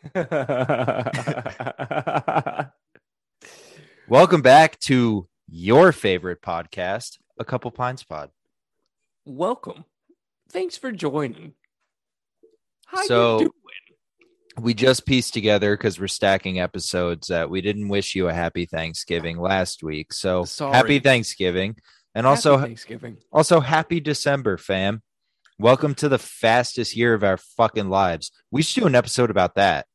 Welcome back to your favorite podcast, A Couple Pines Pod. Welcome. Thanks for joining. How So- you doing? We just pieced together because we're stacking episodes that we didn't wish you a happy Thanksgiving last week. So Sorry. happy Thanksgiving. And also Thanksgiving. also happy December, fam. Welcome to the fastest year of our fucking lives. We should do an episode about that.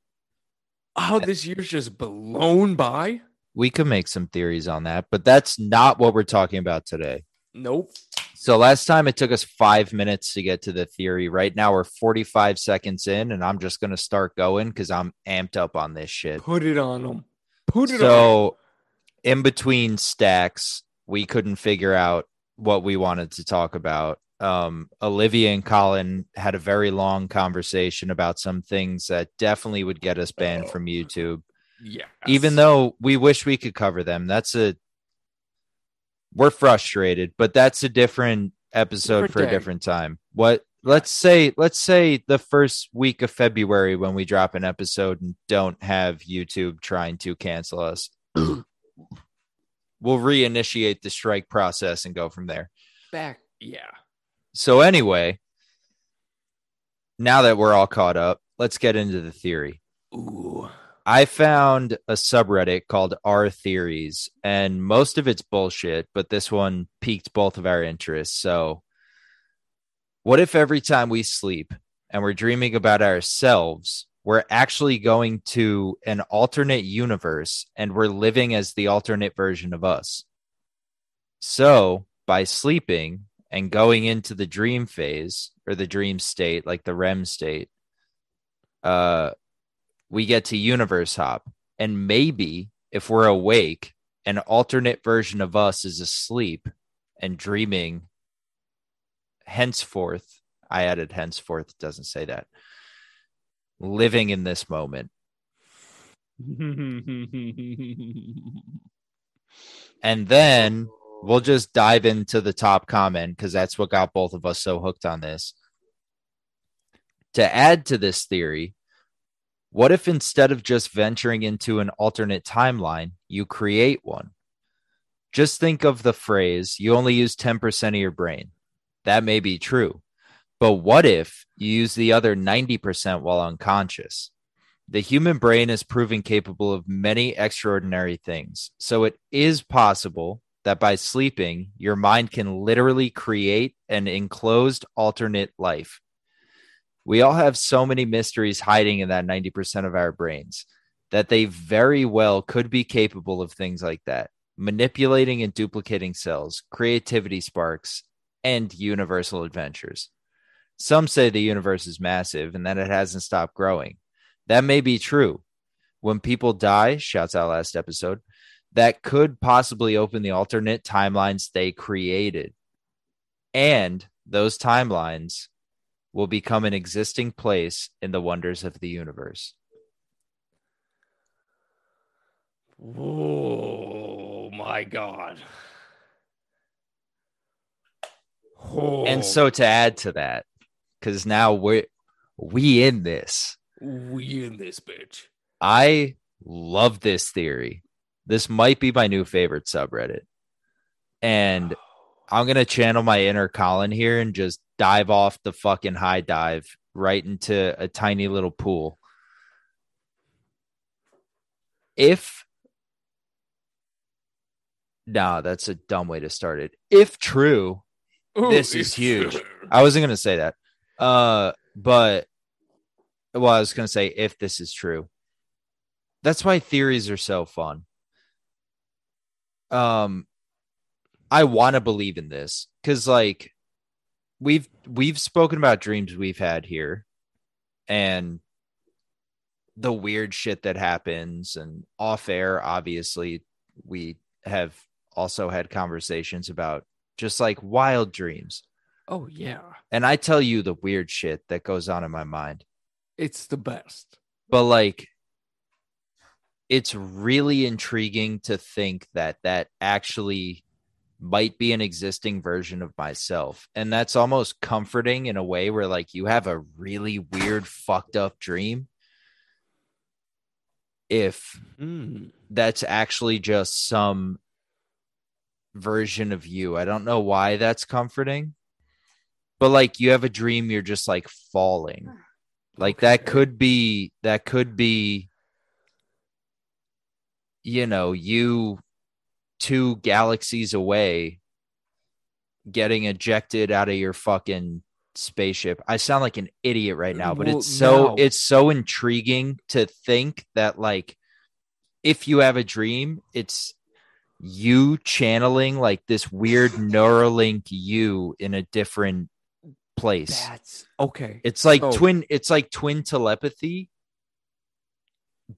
Oh, this year's just blown by. We could make some theories on that, but that's not what we're talking about today. Nope. So last time it took us five minutes to get to the theory. Right now we're 45 seconds in, and I'm just gonna start going because I'm amped up on this shit. Put it on them. Put it on. So in between stacks, we couldn't figure out what we wanted to talk about. Um, Olivia and Colin had a very long conversation about some things that definitely would get us banned from YouTube. Yeah. even though we wish we could cover them that's a we're frustrated but that's a different episode Different for a different time what let's say let's say the first week of february when we drop an episode and don't have youtube trying to cancel us we'll reinitiate the strike process and go from there back. Yeah. So anyway now that we're all caught up let's get into the theory Ooh. I found a subreddit called R Theories, and most of it's bullshit, but this one piqued both of our interests. So, what if every time we sleep and we're dreaming about ourselves, we're actually going to an alternate universe and we're living as the alternate version of us? So, by sleeping and going into the dream phase or the dream state, like the REM state, uh, we get to universe hop. And maybe if we're awake, an alternate version of us is asleep and dreaming. Henceforth, I added henceforth, doesn't say that. Living in this moment. And then we'll just dive into the top comment because that's what got both of us so hooked on this. To add to this theory, what if instead of just venturing into an alternate timeline, you create one? Just think of the phrase, you only use 10% of your brain. That may be true. But what if you use the other 90% while unconscious? The human brain is proven capable of many extraordinary things. So it is possible that by sleeping, your mind can literally create an enclosed alternate life. We all have so many mysteries hiding in that 90% of our brains that they very well could be capable of things like that manipulating and duplicating cells, creativity sparks, and universal adventures. Some say the universe is massive and that it hasn't stopped growing. That may be true. When people die, shouts out last episode, that could possibly open the alternate timelines they created. And those timelines will become an existing place in the wonders of the universe. Oh my god. Oh, And so to add to that, because now we're we in this. we in this bitch. I love this theory. This might be my new favorite subreddit. And I'm gonna channel my inner Colin here and just dive off the fucking high dive right into a tiny little pool. If no, that's a dumb way to start it. If true, Ooh, This is huge. I wasn't gonna say that. Uh, but well, I was gonna say if this is true. That's why theories are so fun. Um, I want to believe in this because, like, we've we've spoken about dreams we've had here, and the weird shit that happens, and off air. Obviously, we have also had conversations about just like wild dreams. Oh yeah. And I tell you the weird shit that goes on in my mind. It's the best. But like it's really intriguing to think that that actually might be an existing version of myself. And that's almost comforting in a way where like you have a really weird fucked up dream if Hmm. that's actually just some version of you. I don't know why that's comforting. But like you have a dream you're just like falling. Like that could be that could be you know, you two galaxies away getting ejected out of your fucking spaceship. I sound like an idiot right now, but Well, it's so no. it's so intriguing to think that like if you have a dream, it's you channeling like this weird Neuralink you in a different place. That's okay. It's like So- twin it's like twin telepathy,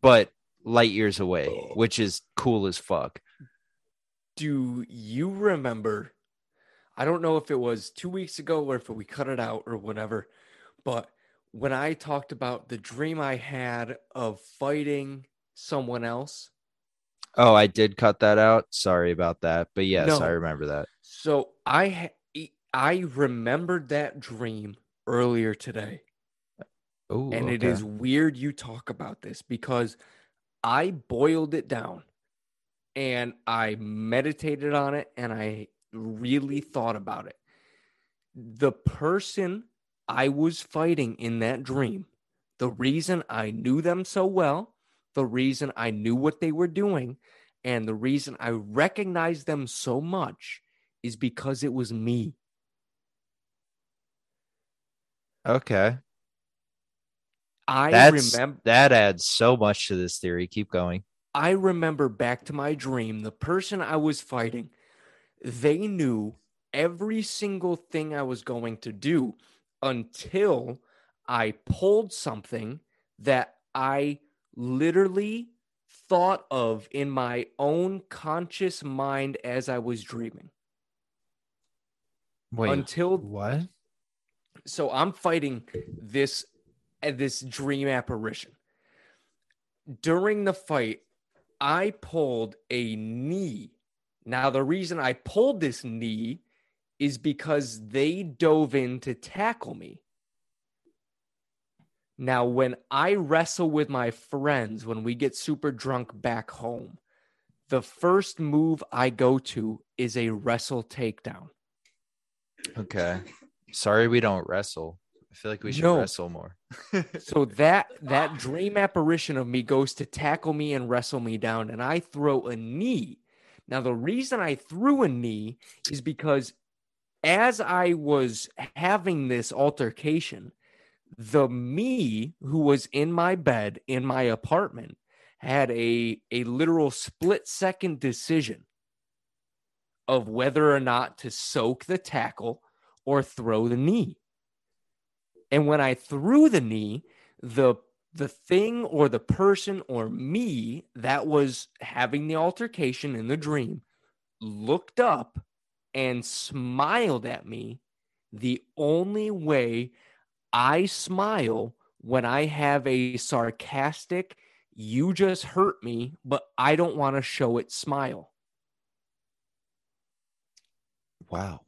but light years away, oh. which is cool as fuck. Do you remember? I don't know if it was two weeks ago or if we cut it out or whatever, but when I talked about the dream I had of fighting someone else, Oh, I did cut that out. Sorry about that. But yes, No. I remember that. so I I remembered that dream earlier today. Oh, and it is weird you talk about this because I boiled it down and I meditated on it and I really thought about it. The person I was fighting in that dream, the reason I knew them so well, the reason I knew what they were doing, and the reason I recognized them so much is because it was me. Okay. I That's remember that adds so much to this theory. Keep going. I remember back to my dream, the person I was fighting, they knew every single thing I was going to do until I pulled something that I literally thought of in my own conscious mind as I was dreaming. Wait. until what? so I'm fighting this this dream apparition. During the fight, I pulled a knee. Now the reason I pulled this knee is because they dove in to tackle me. Now when I wrestle with my friends when we get super drunk back home, the first move I go to is a wrestle takedown. Okay. Sorry we don't wrestle. I feel like we should No. wrestle more. So that that dream apparition of me goes to tackle me and wrestle me down, and I throw a knee. Now the reason I threw a knee is because as I was having this altercation, the me who was in my bed in my apartment had a a literal split second decision of whether or not to soak the tackle or throw the knee. And when I threw the knee, the the thing or the person or me that was having the altercation in the dream looked up and smiled at me the only way I smile when I have a sarcastic you just hurt me but I don't want to show it smile wow.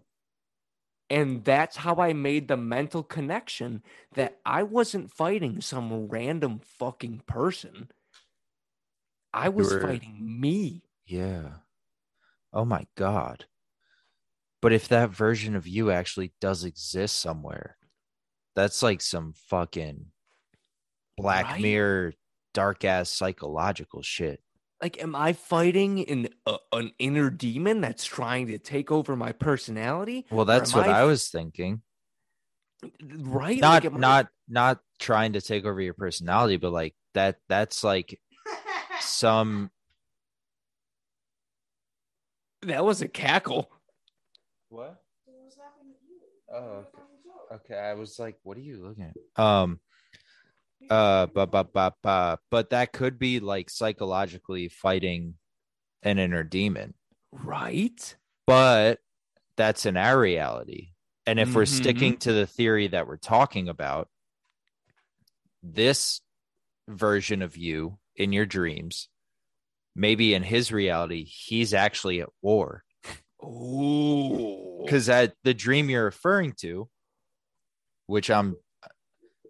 And that's how I made the mental connection that I wasn't fighting some random fucking person. I was were- fighting me. Yeah. Oh my god. But if that version of you actually does exist somewhere, that's like some fucking Black Right? Mirror dark ass psychological shit. Like, am I fighting an, a, an inner demon that's trying to take over my personality? Well, that's what I was thinking. Right? Not Like, am I- not not trying to take over your personality, but like that that's like some that was a cackle. What? Oh, okay. okay. I was like, what are you looking at? Um, uh, but but but but but that could be like psychologically fighting an inner demon, Right? but that's in our reality. And if we're Mhm. sticking to the theory that we're talking about, this version of you in your dreams, maybe in his reality, he's actually at war. Oh. because at the dream you're referring to which i'm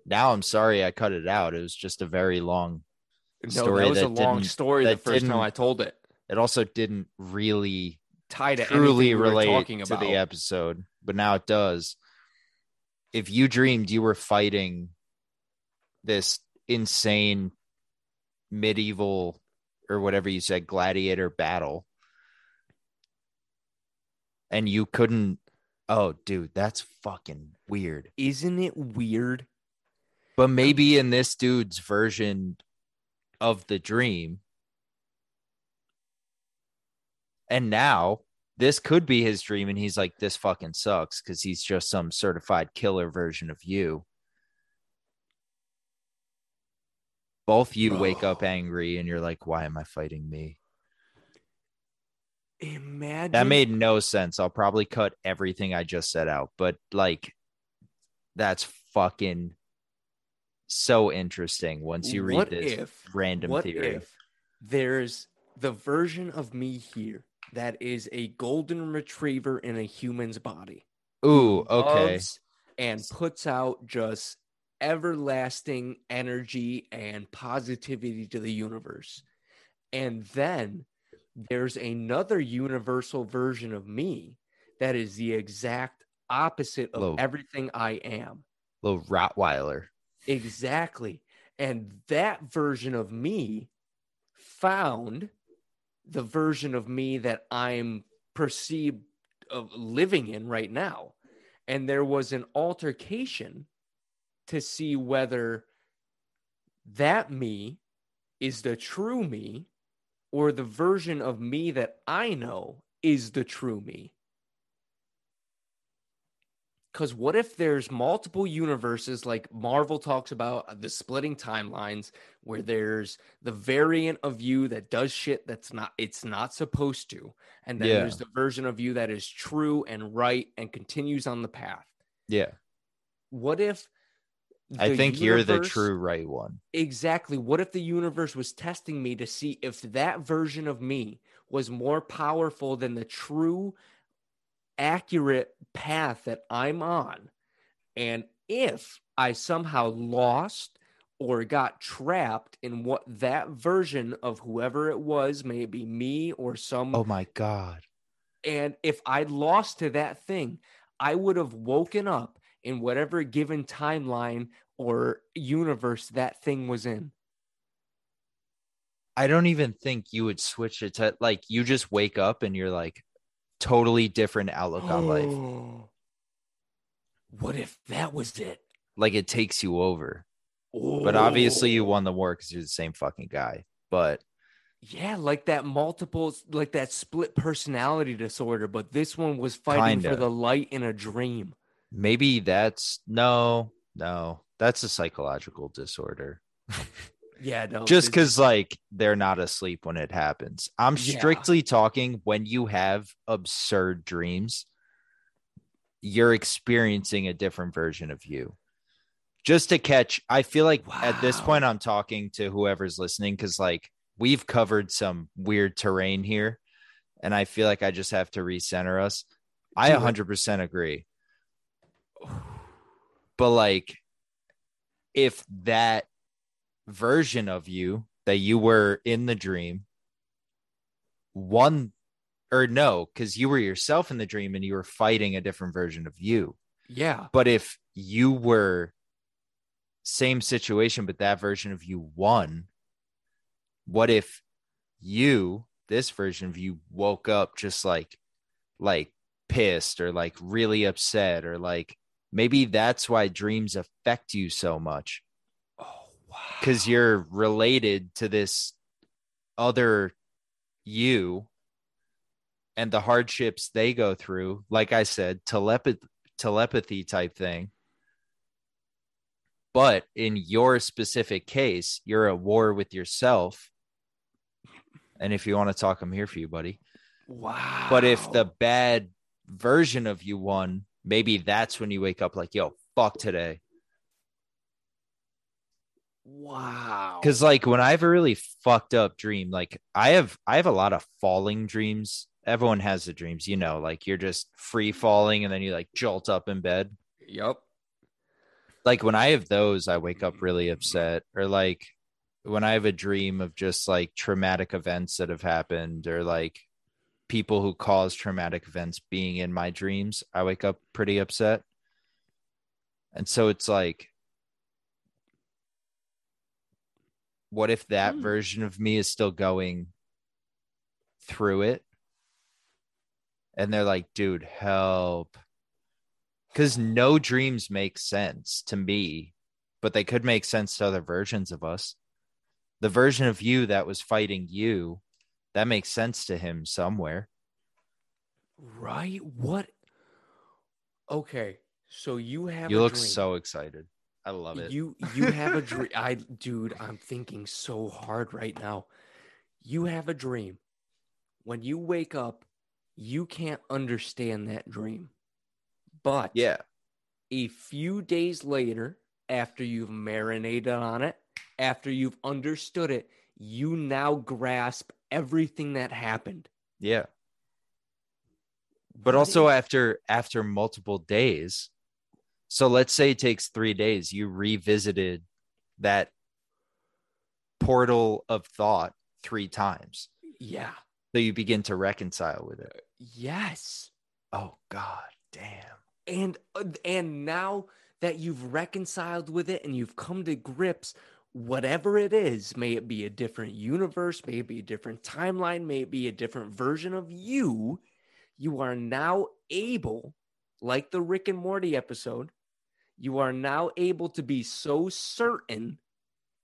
now i'm sorry i cut it out it was just a very long No, story that was that a long story the first time I told it. it also didn't really Tie to truly we relate talking to the episode, but now it does. If you dreamed you were fighting this insane medieval or whatever you said gladiator battle and you couldn't oh dude that's fucking weird Isn't it weird? But maybe in this dude's version of the dream. And now this could be his dream and he's like this fucking sucks because he's just some certified killer version of you. Both you wake up angry and you're like why am i fighting me? Imagine that made no sense. I'll probably cut everything i just said out but like that's fucking so interesting once you read what this if random what theory if there's the version of me here that is a golden retriever in a human's body ooh okay and puts out just everlasting energy and positivity to the universe. And then there's another universal version of me that is the exact opposite of Low. everything I am. little rottweiler Exactly. And that version of me found the version of me that I'm perceived of living in right now. And there was an altercation to see whether that me is the true me or the version of me that I know is the true me. Because what if there's multiple universes like Marvel talks about uh, the splitting timelines where there's the variant of you that does shit that's not it's not supposed to and then Yeah. there's the version of you that is true and right and continues on the path. yeah What if i think you're the true right one Exactly. What if the universe was testing me to see if that version of me was more powerful than the true, accurate path that I'm on? And if I somehow lost or got trapped in what that version of whoever it was, maybe me or some, oh my god and if I lost to that thing, I would have woken up in whatever given timeline or universe that thing was in. i don't even think you would switch it to like you just wake up and you're like totally different outlook on life What if that was it? like it takes you over but obviously you Oh. won the war because you're the same fucking guy but Yeah, like that multiple, like that split personality disorder, but this one was fighting for Kinda. the light in a dream. maybe that's no no that's a psychological disorder Yeah, no. just because like they're not asleep when it happens. I'm Yeah. strictly talking when you have absurd dreams you're experiencing a different version of you. Just to catch i feel like at this point i'm talking to whoever's listening because like we've covered some weird terrain here and i feel like i just have to recenter us. I 100% agree. But like if that version of you that you were in the dream. One or no because you were yourself in the dream and you were fighting a different version of you. Yeah, but if you were same situation but that version of you won what if you this version of you woke up just like like pissed or like really upset or like maybe that's why dreams affect you so much oh wow, because you're related to this other you and the hardships they go through like i said telepathy telepathy type thing. But in your specific case you're at war with yourself. And if you want to talk i'm here for you buddy. Wow. but if the bad version of you won maybe that's when you wake up like yo fuck today wow, because like when i have a really fucked up dream like i have i have a lot of falling dreams. Everyone has the dreams you know like you're just free falling and then you like jolt up in bed. Yep, like when i have those i wake up really mm. upset or like when I have a dream of just like traumatic events that have happened or like people who cause traumatic events being in my dreams, I wake up pretty upset. And so it's like, what if that Hmm. version of me is still going through it? And they're like, dude, help. Because no dreams make sense to me, but they could make sense to other versions of us. The version of you that was fighting you, that makes sense to him somewhere. Right? What? Okay. So you have You a look dream. so excited. I love it. You you have a dream. I dude, I'm thinking so hard right now. You have a dream. When you wake up, you can't understand that dream. But yeah. a few days later, after you've marinated on it, after you've understood it, you now grasp everything that happened. Yeah. But What also is- after after multiple days. So let's say it takes 3 days you revisited that portal of thought 3 times. yeah. So you begin to reconcile with it. Yes. Oh god, damn. and uh, and now that you've reconciled with it and you've come to grips whatever it is may it be a different universe may it be a different timeline may it be a different version of you you are now able like the rick and morty episode you are now able to be so certain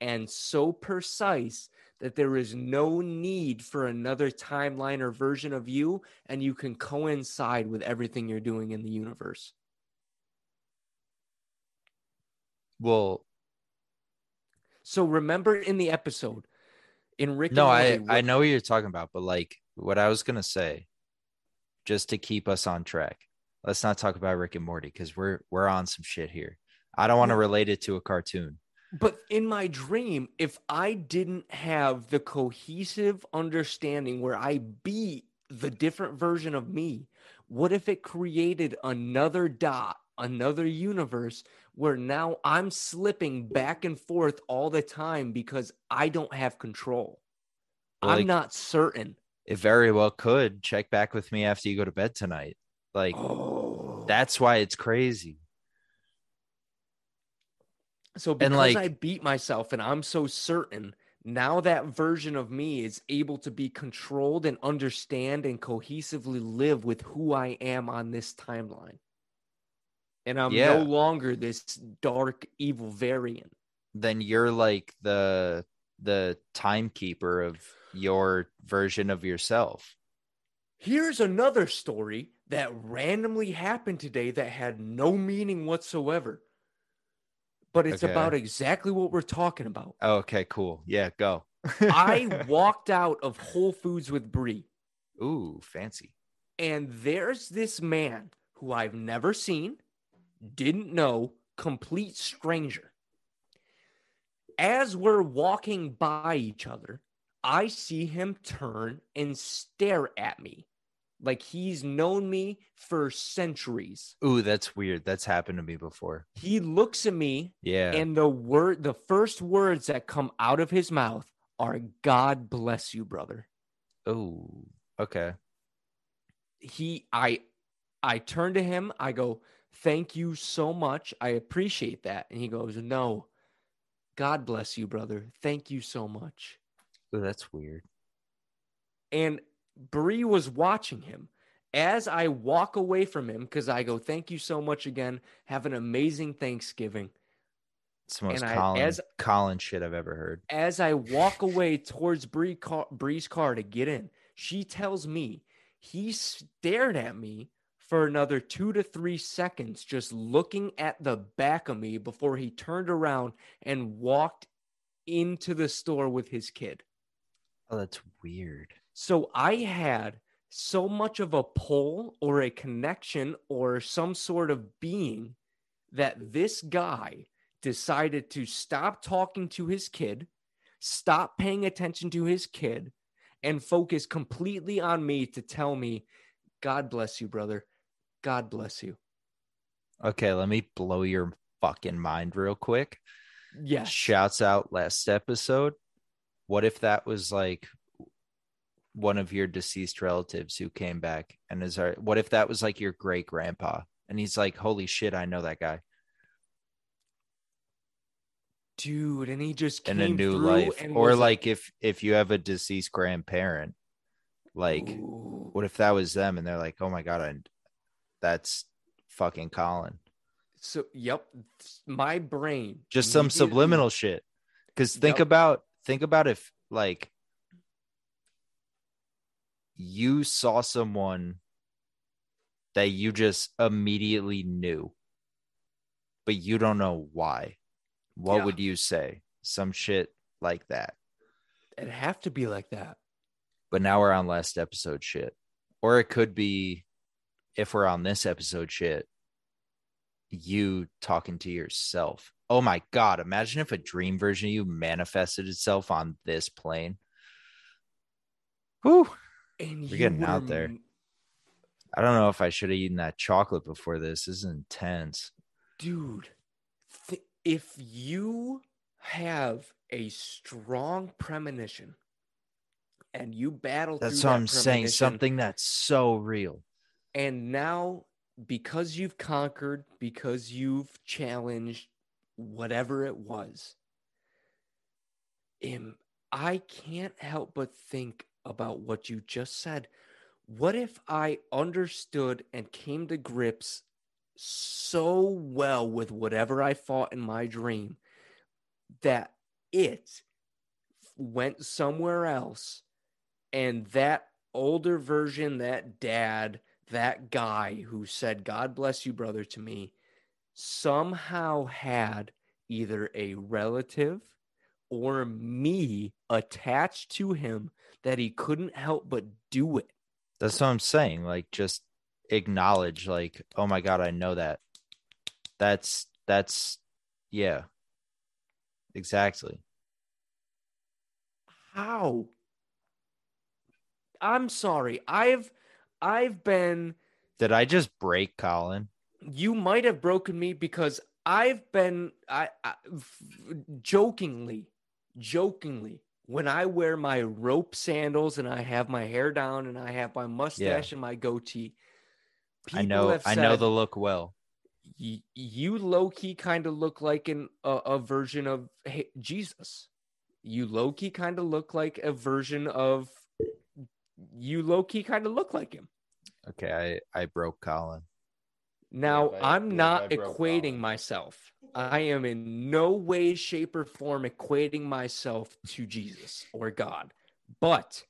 and so precise that there is no need for another timeline or version of you and you can coincide with everything you're doing in the universe. Well, So remember in the episode in Rick no, I Morty, I know what you're talking about, but like what I was going to say just to keep us on track. Let's not talk about Rick and Morty cuz we're we're on some shit here. I don't want to relate it to a cartoon. But in my dream, if I didn't have the cohesive understanding where I beat the different version of me, what if it created another dot, another universe where now I'm slipping back and forth all the time because I don't have control? Like- I'm not certain. It very well could. Check back with me after you go to bed tonight. Like Oh, that's why it's crazy. so because like- I beat myself and I'm so certain, now that version of me is able to be controlled and understand and cohesively live with who I am on this timeline. And I'm Yeah. no longer this dark evil variant. Then you're like the the timekeeper of your version of yourself. Here's another story that randomly happened today that had no meaning whatsoever. But it's Okay. about exactly what we're talking about. Okay, cool. Yeah, go. I walked out of Whole Foods with Brie, Ooh, fancy. and there's this man who I've never seen, didn't know, complete stranger. As we're walking by each other, I see him turn and stare at me like he's known me for centuries. Ooh, that's weird. That's happened to me before. He looks at me Yeah. and the word the first words that come out of his mouth are God bless you, brother. oh, okay. he i i turn to him i go thank you so much i appreciate that and he goes no god bless you brother thank you so much Ooh, that's weird. and Bree was watching him as i walk away from him because i go thank you so much again have an amazing thanksgiving It's the most And I- Colin, as- Colin shit I've ever heard. as i walk away towards Bree car, bree's car to get in she tells me he stared at me for another two to three seconds, just looking at the back of me before he turned around and walked into the store with his kid. Oh, that's weird. So I had so much of a pull or a connection or some sort of being that this guy decided to stop talking to his kid, stop paying attention to his kid, and focus completely on me to tell me, God bless you, brother. God bless you. Okay, let me blow your fucking mind real quick. Yes. Shouts out last episode. what if that was like one of your deceased relatives who came back and is our what if that was like your great grandpa? And he's like holy shit i know that guy. Dude and he just in a new life. or was like if if you have a deceased grandparent like Ooh. what if that was them and they're like oh my god I, that's fucking colin. So yep my brain just some subliminal shit. Because think Yep. about think about if like you saw someone that you just immediately knew but you don't know why. What Yeah. would you say? Some shit like that. It'd have to be like that. But now we're on last episode shit. Or it could be if we're on this episode shit you talking to yourself. Oh my god imagine if a dream version of you manifested itself on this plane. Whew. And We're getting out there. I don't know if i should have eaten that chocolate before this. This is intense. Dude th- if you have a strong premonition and you battle that's what that i'm saying something that's so real. And now because you've conquered because you've challenged whatever it was um, i can't help but think about what you just said. What if i understood and came to grips so well with whatever i fought in my dream that it went somewhere else and that older version that dad that guy who said god bless you brother to me somehow had either a relative or me attached to him that he couldn't help but do it. That's what i'm saying like just acknowledge like oh my god i know that. That's that's yeah. Exactly. How? I'm sorry. I've i've been did i just break colin? You might have broken me because I've been I, I f- jokingly, jokingly when I wear my rope sandals and I have my hair down and I have my mustache and my goatee. i people know have i know the look well you low key kind of look like an a, a version of H- Jesus. You low key kind of look like a version of you low key kind of look like him. okay i i broke colin Now, believe I- I'm believe not equating Colin. myself. I am in no way, shape, or form equating myself to Jesus or God. But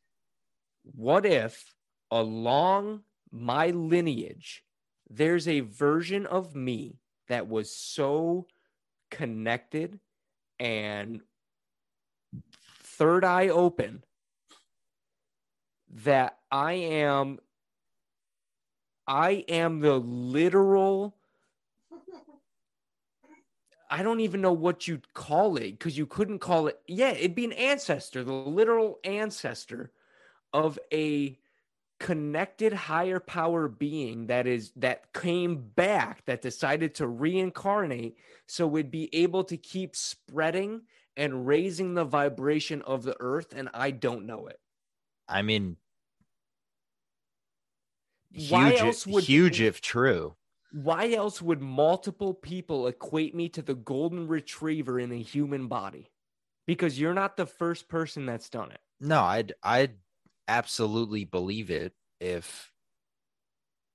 what if along my lineage, there's a version of me that was so connected and third eye open that I am I am the literal I don't even know what you'd call it because you couldn't call it. Yeah, it'd be an ancestor, the literal ancestor of a connected higher power being that is that came back that decided to reincarnate so we'd be able to keep spreading and raising the vibration of the earth and I don't know it. i mean huge Why else would huge if true Why else would multiple people equate me to the golden retriever in a human body? Because you're not the first person that's done it. No, I'd I'd absolutely believe it if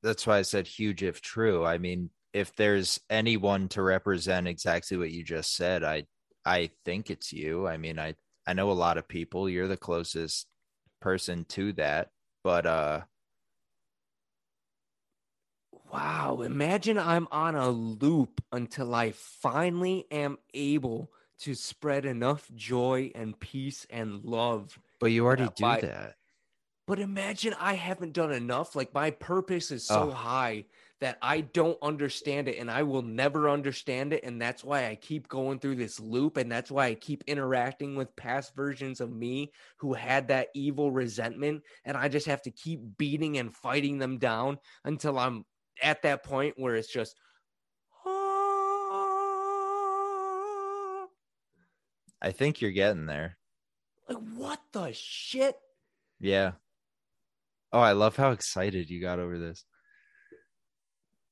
that's why I said huge if true. I mean, if there's anyone to represent exactly what you just said, I I think it's you. I mean, I I know a lot of people. You're the closest person to that. But uh Wow, imagine I'm on a loop until I finally am able to spread enough joy and peace and love. but you already do why- that. But imagine I haven't done enough. Like my purpose is so Oh. high that I don't understand it and I will never understand it. And that's why I keep going through this loop. And that's why I keep interacting with past versions of me who had that evil resentment. And I just have to keep beating and fighting them down until I'm at that point where it's just. I think you're getting there. Like what the shit? Yeah. Oh, I love how excited you got over this.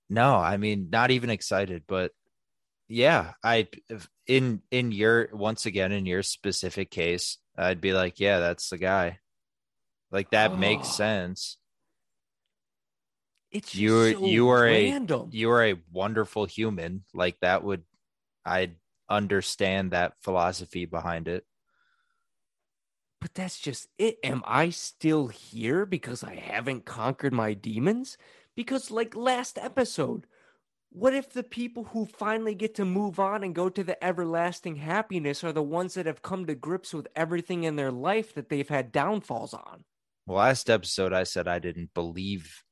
No, I mean not even excited, but yeah, I in in your once again in your specific case, I'd be like, yeah, that's the guy. Like that oh. makes sense. It's you so you are random. a you are a wonderful human. Like that would I understand that philosophy behind it. But that's just it. Am I still here because I haven't conquered my demons? Because, like last episode, what if the people who finally get to move on and go to the everlasting happiness are the ones that have come to grips with everything in their life that they've had downfalls on? Well, last episode, I said I didn't believe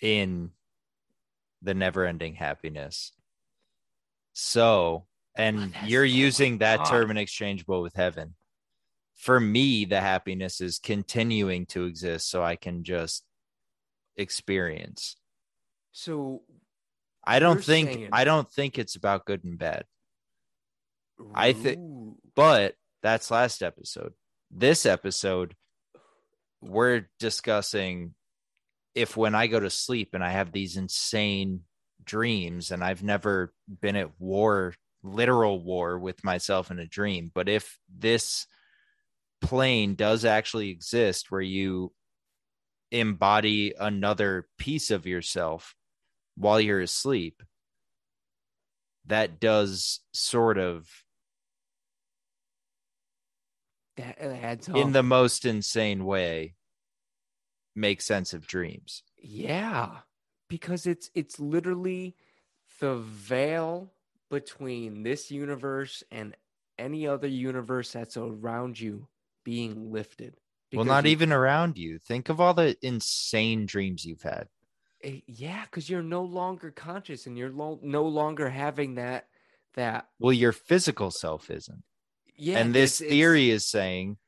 in the never ending happiness. So, and oh, you're using that term interchangeable with heaven for me, the happiness is continuing to exist so I can just experience. So I don't think saying... I don't think it's about good and bad. Ooh. I think but that's last episode. This episode we're discussing if when I go to sleep and I have these insane dreams and I've never been at war, literal war with myself in a dream, but if this plane does actually exist where you embody another piece of yourself while you're asleep that does sort of that adds in the most insane way make sense of dreams yeah because it's it's literally the veil between this universe and any other universe that's around you being lifted. Well, not you, even around you. Think of all the insane dreams you've had. Eh, yeah, because you're no longer conscious and you're lo- no longer having that that. Well, your physical self isn't. Yeah, and this it's, theory it's... is saying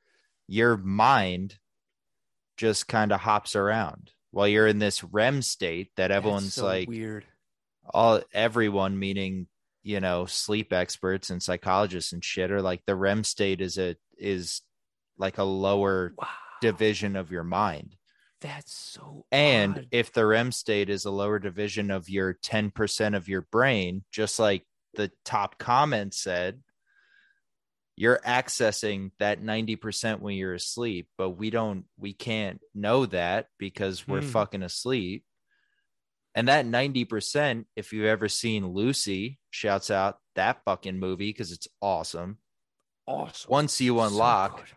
your mind just kind of hops around while you're in this REM state that everyone's so like weird. All everyone, meaning you know sleep experts and psychologists and shit, are like the REM state is a is like a lower wow. division of your mind. That's so And odd. if the REM state is a lower division of your 10% of your brain, just like the top comment said, you're accessing that 90% when you're asleep, but we don't we can't know that because we're hmm. fucking asleep. And that 90%, if you've ever seen Lucy, shouts out that fucking movie because it's awesome. Awesome. Once you unlock so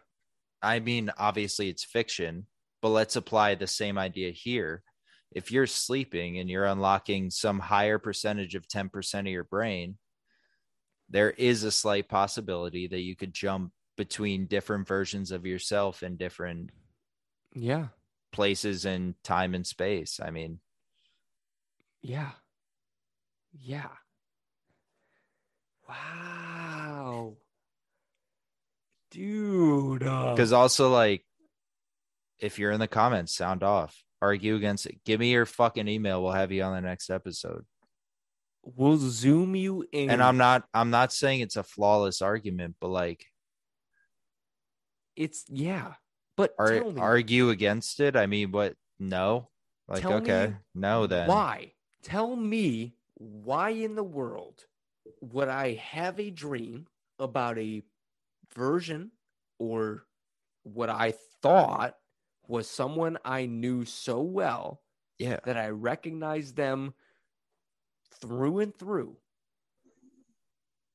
I mean, obviously it's fiction, but let's apply the same idea here. If you're sleeping and you're unlocking some higher percentage of 10% of your brain, there is a slight possibility that you could jump between different versions of yourself in different yeah places in time and space. I mean, yeah. Yeah. Wow dude. Because uh... also, like, if you're in the comments, sound off, argue against it. Give me your fucking email. We'll have you on the next episode. We'll zoom you in. And I'm not, I'm not saying it's a flawless argument, but like, it's yeah. But ar- argue against it. I mean, what? No. Like, tell okay, no. Then why? Tell me why in the world would I have a dream about a version or what I thought was someone I knew so well yeah. that I recognized them through and through.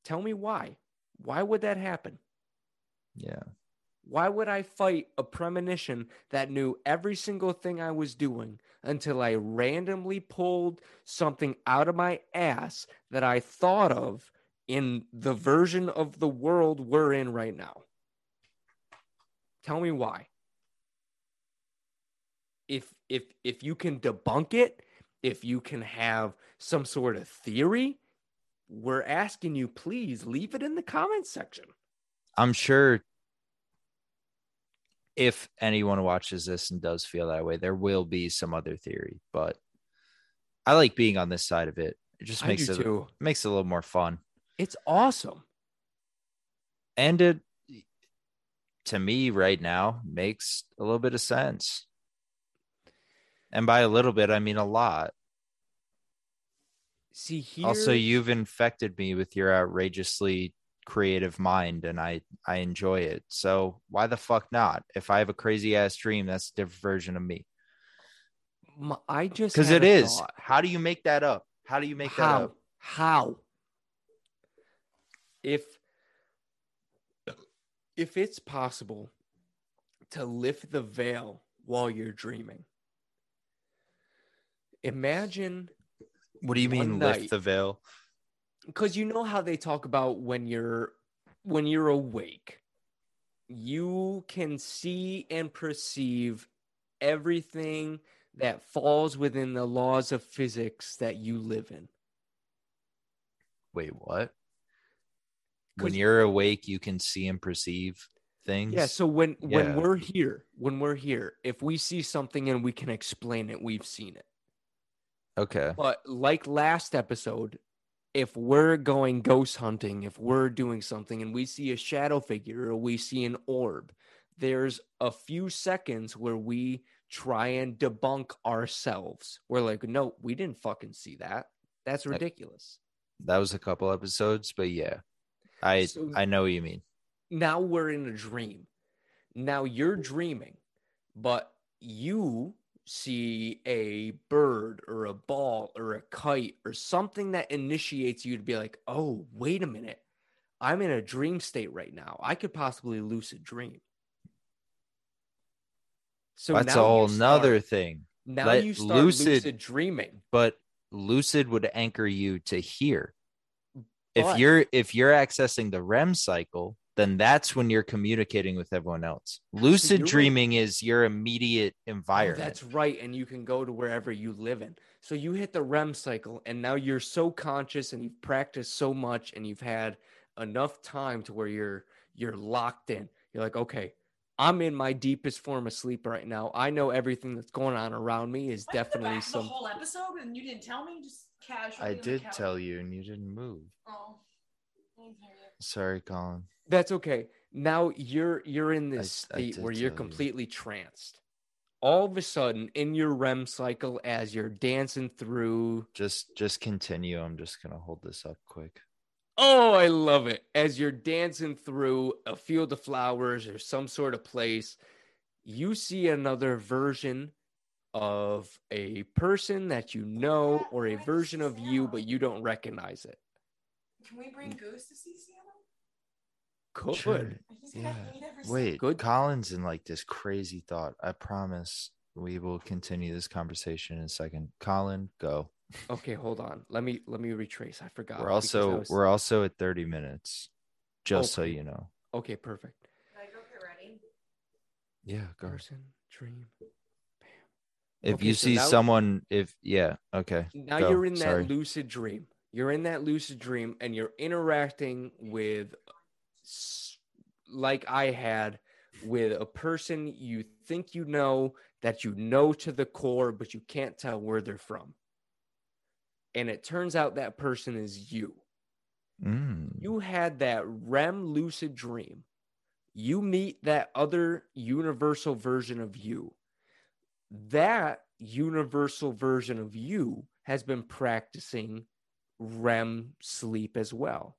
Tell me why. Why would that happen? Yeah. Why would I fight a premonition that knew every single thing I was doing until I randomly pulled something out of my ass that I thought of in the version of the world we're in right now. Tell me why. If if if you can debunk it, if you can have some sort of theory, we're asking you please leave it in the comments section. I'm sure if anyone watches this and does feel that way, there will be some other theory, but I like being on this side of it. It just makes it too. makes it a little more fun. It's awesome. And it to me right now makes a little bit of sense. And by a little bit, I mean a lot. See here. Also, you've infected me with your outrageously creative mind and I I enjoy it. So why the fuck not? If I have a crazy ass dream, that's a different version of me. I just Because it is. thought. How do you make that up? How do you make that How? up? How? If if it's possible to lift the veil while you're dreaming, imagine What do you mean night- lift the veil? because you know how they talk about when you're when you're awake you can see and perceive everything that falls within the laws of physics that you live in Wait, what? When you're awake, you can see and perceive things. yeah so when when we're here when we're here if we see something and we can explain it we've seen it Okay. But like last episode, if we're going ghost hunting, if we're doing something and we see a shadow figure or we see an orb, there's a few seconds where we try and debunk ourselves. We're like, no, we didn't fucking see that. That's ridiculous. That was a couple episodes, but yeah. I So- I know what you mean. Now we're in a dream. Now you're dreaming, but you see a bird or a ball or a kite or something that initiates you to be like, oh, wait a minute. I'm in a dream state right now. I could possibly lucid dream. So That's a whole nother thing. Now let you start lucid, lucid- dreaming. But lucid would anchor you to hear. If you're if you're accessing the REM cycle, then that's when you're communicating with everyone else. Lucid dreaming is your immediate Oh, environment. that's right. And you can go to wherever you live in. So you hit the REM cycle, and now you're so conscious and you've practiced so much and you've had enough time to where you're you're locked in. You're like, okay, I'm in my deepest form of sleep right now. I know everything that's going on around me is Why you put definitely back some the whole episode and you didn't tell me just casually. I did tell you and you didn't move. Oh, I didn't hear you. Sorry, Colin. That's okay. Now you're you're in this I state did where you're tell you. completely tranced. All of a sudden, in your REM cycle, as you're dancing through Just just continue. I'm just gonna hold this up quick. Oh, I love it. As you're dancing through a field of flowers or some sort of place, you see another version of a person that you know or a version of you, but you don't recognize it. Can we bring Goose to see Sienna? Could. Sure. He's Yeah. got- he never said- Wait, Good. Colin's in like this crazy thought. I promise we will continue this conversation in a second. Colin, go. Okay, hold on. Let me let me retrace. I forgot. we're also was- we're also at 30 minutes. Just so you know. okay. Perfect. Can I go get ready? Yeah, go. Person, dream. Bam. If Okay, you so see now- someone if yeah, okay. Now Go. you're in that Sorry. lucid dream. You're in that lucid dream and you're interacting with, s- like I had, with a person you think you know that you know to the core, but you can't tell where they're from. And it turns out that person is you. Mm. You had that REM lucid dream. You meet that other universal version of you. That universal version of you has been practicing REM sleep as well.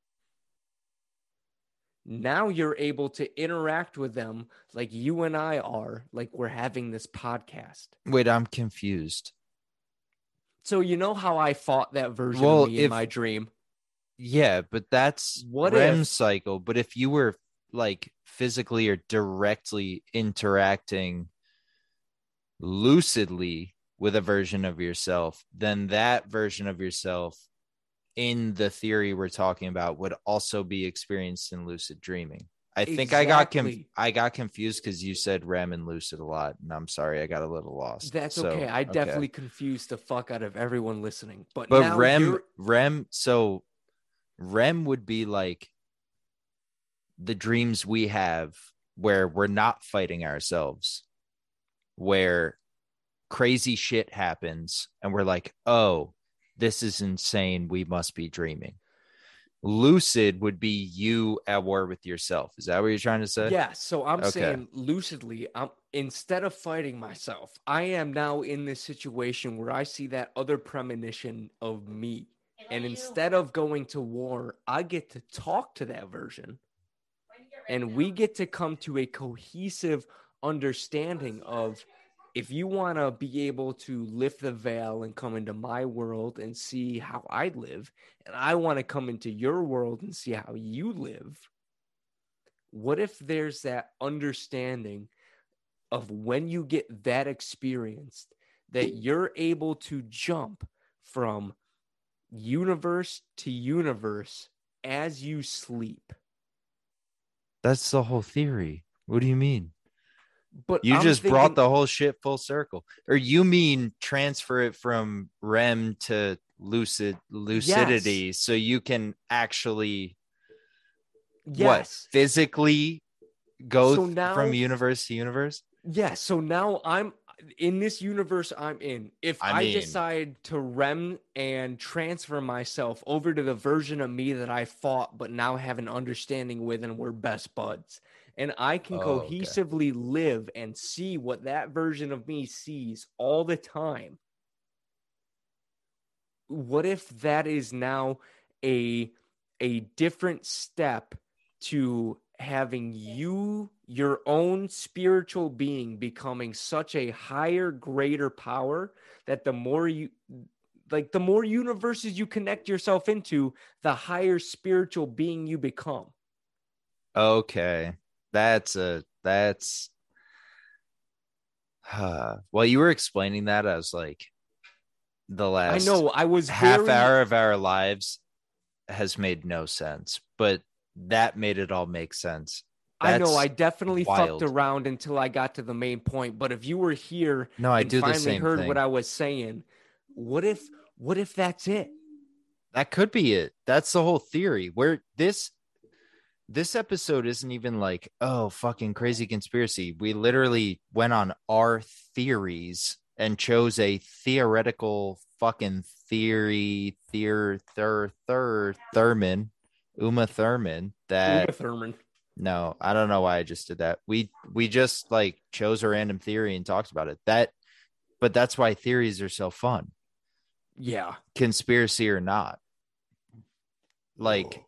Mm-hmm. Now you're able to interact with them like you and I are, like we're having this podcast. Wait, I'm confused. So you know how I fought that version Well, of me in my dream? Yeah, but that's What REM if- cycle. But if you were like physically or directly interacting lucidly with a version of yourself, then that version of yourself in the theory we're talking about would also be experienced in lucid dreaming. I think I got com- I got confused because you said REM and lucid a lot, and I'm sorry I got a little lost. That's So, okay. I definitely confused the fuck out of everyone listening. But, but REM you're- REM so REM would be like the dreams we have where we're not fighting ourselves where crazy shit happens and we're like oh this is insane we must be dreaming lucid would be you at war with yourself. Is that what you're trying to say? Yeah, so I'm Okay. saying lucidly, I'm instead of fighting myself, I am now in this situation where I see that other premonition of me. And instead of going to war, I get to talk to that version and we get to come to a cohesive understanding of if you want to be able to lift the veil and come into my world and see how I live, and I want to come into your world and see how you live, what if there's that understanding of when you get that experience that you're able to jump from universe to universe as you sleep? That's the whole theory. What do you mean? But You I'm just thinking- brought the whole shit full circle. Or you mean transfer it from REM to lucid lucidity so you can actually what physically go So now- from universe to universe? Yeah, so now I'm in this universe I'm in. If I I, mean- decide to rem and transfer myself over to the version of me that I fought but now have an understanding with and we're best buds, and I can Oh, okay. cohesively live and see what that version of me sees all the time. What if that is now a a different step to having you your own spiritual being becoming such a higher greater power that the more you like the more universes you connect yourself into the higher spiritual being you become Okay. That's a that's uh, well, you were explaining that I was like the last i know i was half very- hour of our lives has made no sense, but that made it all make sense. i know i definitely wild. fucked around until i got to the main point but if you were here No, I do the finally same heard thing. what i was saying what if what if that's it that could be it. That's the whole theory. Where this this episode isn't even like, oh, fucking crazy conspiracy. We literally went on our theories and chose a theoretical fucking theory, theor, thir, thir, Thurman, Uma Thurman. That Uma Thurman. no, I don't know why I just did that. We we just like chose a random theory and talked about it. That, but that's why theories are so fun yeah conspiracy or not. Like,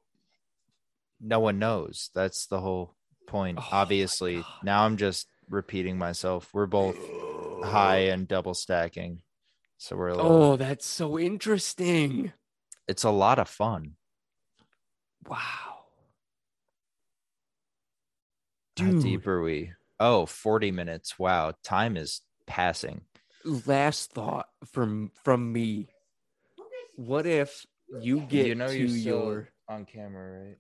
no one knows. That's the whole point. Oh Obviously, now I'm just repeating myself. We're both high and double stacking. So we're little, oh that's so interesting it's a lot of fun. wow How Dude. deep are we? Oh, 40 minutes. Wow. Time is passing. last thought from from me what if you get you know to your on camera, right?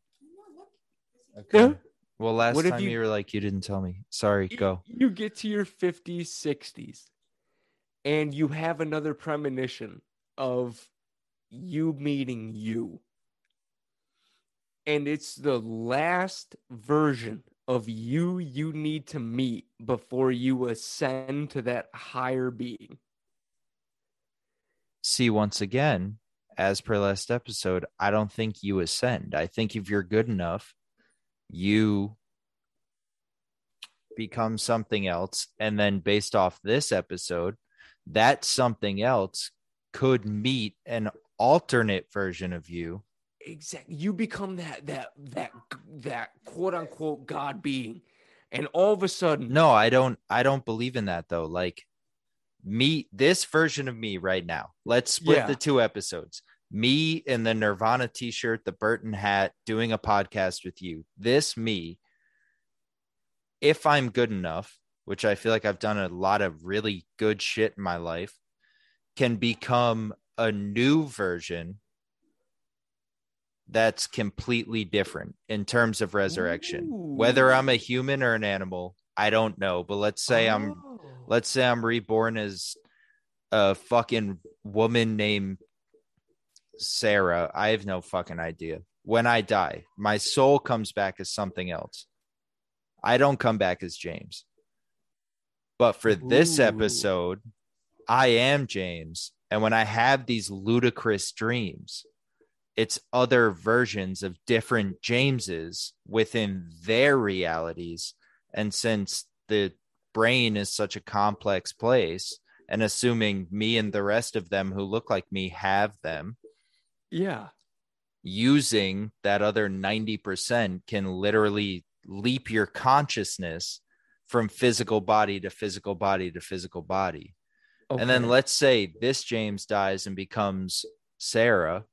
Yeah. Okay. Well, last What time you- you were like, you didn't tell me. Sorry, you- go. you get to your 50s 60s and you have another premonition of you meeting you and it's the last version of you you need to meet before you ascend to that higher being see once again as per last episode i don't think you ascend i think if you're good enough you become something else. And then based off this episode that something else could meet an alternate version of you. Exactly you become that that that that quote unquote god being. And all of a sudden no i don't i don't believe in that though. Like me this version of me right now. Let's split Yeah. the two episodes me in the nirvana t-shirt the burton hat doing a podcast with you. This me if i'm good enough which i feel like i've done a lot of really good shit in my life can become a new version that's completely different in terms of resurrection. Whether i'm a human or an animal i don't know but let's say i'm Oh. let's say I'm reborn as a fucking woman named Sarah. I have no fucking idea. When I die, my soul comes back as something else. I don't come back as James. But for this Ooh. episode, I am James. And when I have these ludicrous dreams, it's other versions of different Jameses within their realities. And since the brain is such a complex place, and assuming me and the rest of them who look like me have them, Yeah. using that other 90% can literally leap your consciousness from physical body to physical body to physical body. And then let's say this James dies and becomes Sarah.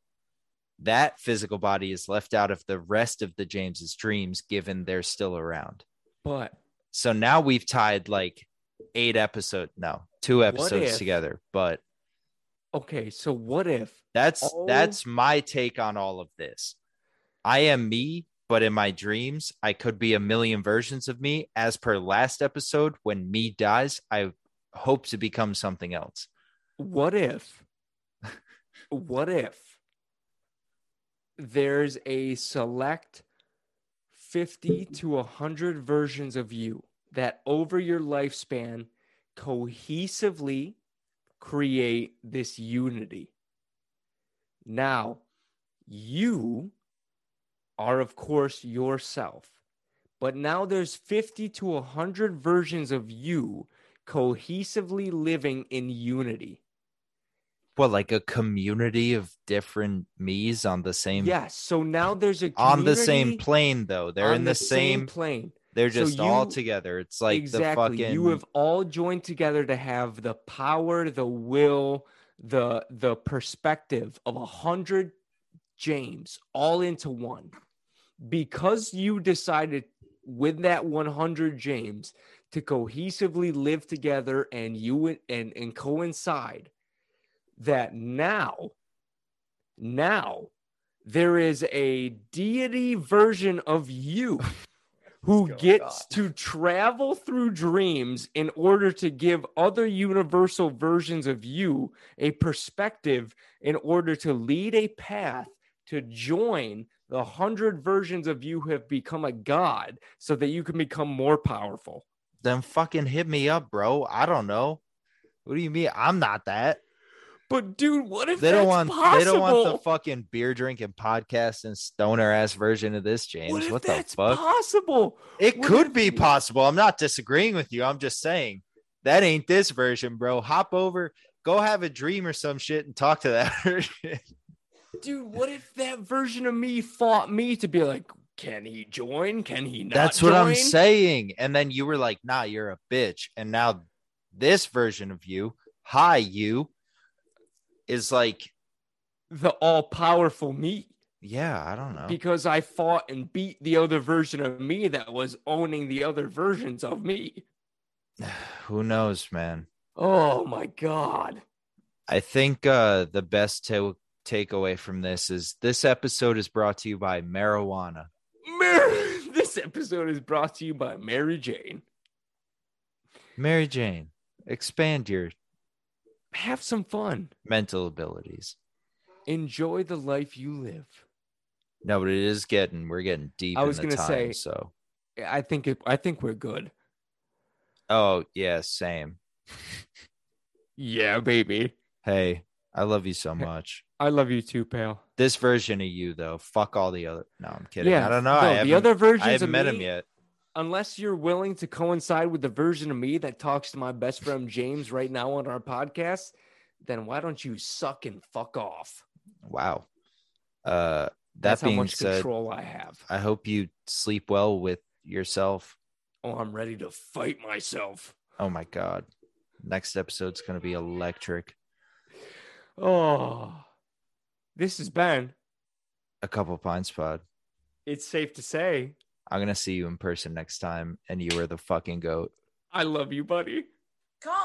That physical body is left out of the rest of the James's dreams, given they're still around. but So now we've tied like eight episodes, no, two episodes if- together. But okay, so what if that's Oh. that's my take on all of this. I am me, but in my dreams, I could be a million versions of me. As per last episode, when me dies, I hope to become something else. what if what if there's a select 50 to 100 versions of you that over your lifespan cohesively create this unity now you are of course yourself but now there's 50 to 100 versions of you cohesively living in unity Well, like a community of different me's on the same Yes. So now there's a on the same plane though. They're in the, same, plane. They're So just all together. It's like exactly. the fucking You have all joined together to have the power, the will, the the perspective of a hundred James all into one. Because you decided with that 100 James to cohesively live together and you and and coincide that now now there is a deity version of you who gets on? to travel through dreams in order to give other universal versions of you a perspective in order to lead a path to join the hundred versions of you who have become a god so that you can become more powerful. then fucking hit me up, bro. I don't know. What do you mean? I'm not that. But dude, what if They don't that's want possible? they don't want the fucking beer drinking podcast and stoner ass version of this, James. what What, if the that's fuck? possible? It What could if be possible. I'm not disagreeing with you. I'm just saying that ain't this version, bro. Hop over, go have a dream or some shit and talk to that version. Dude, what if that version of me fought me to be like, can he join? Can he not? That's what I'm saying. And then you were like, nah, you're a bitch. And now this version of you, hi, you, is like, The all powerful me. yeah, I don't know. Because I fought and beat the other version of me that was owning the other versions of me. Who knows, man? Oh my god. I think uh, the best ta- takeaway from this is this episode is brought to you by marijuana. Mary, this episode is brought to you by Mary Jane. Mary Jane, expand your Have some fun. mental abilities. Enjoy the life you live. No, but it is getting we're getting deep. I was gonna time, say- so. I think it, I think we're good. Oh yeah, same. Yeah, baby. Hey, I love you so much. I love you too, pal. This version of you though, fuck all the other. No, I'm kidding. Yeah, I don't know. no, I the other versions I haven't met me, him yet. Unless you're willing to coincide with the version of me that talks to my best friend James right now on our podcast, then why don't you suck and fuck off? Wow. Uh, that That's how much said, control I have. I hope you sleep well with yourself. Oh, I'm ready to fight myself. Oh my god. Next episode's gonna be electric. Oh, this has been. A couple pints pod. It's safe to say, I'm gonna see you in person next time, and you are the fucking goat. I love you, buddy. Come on.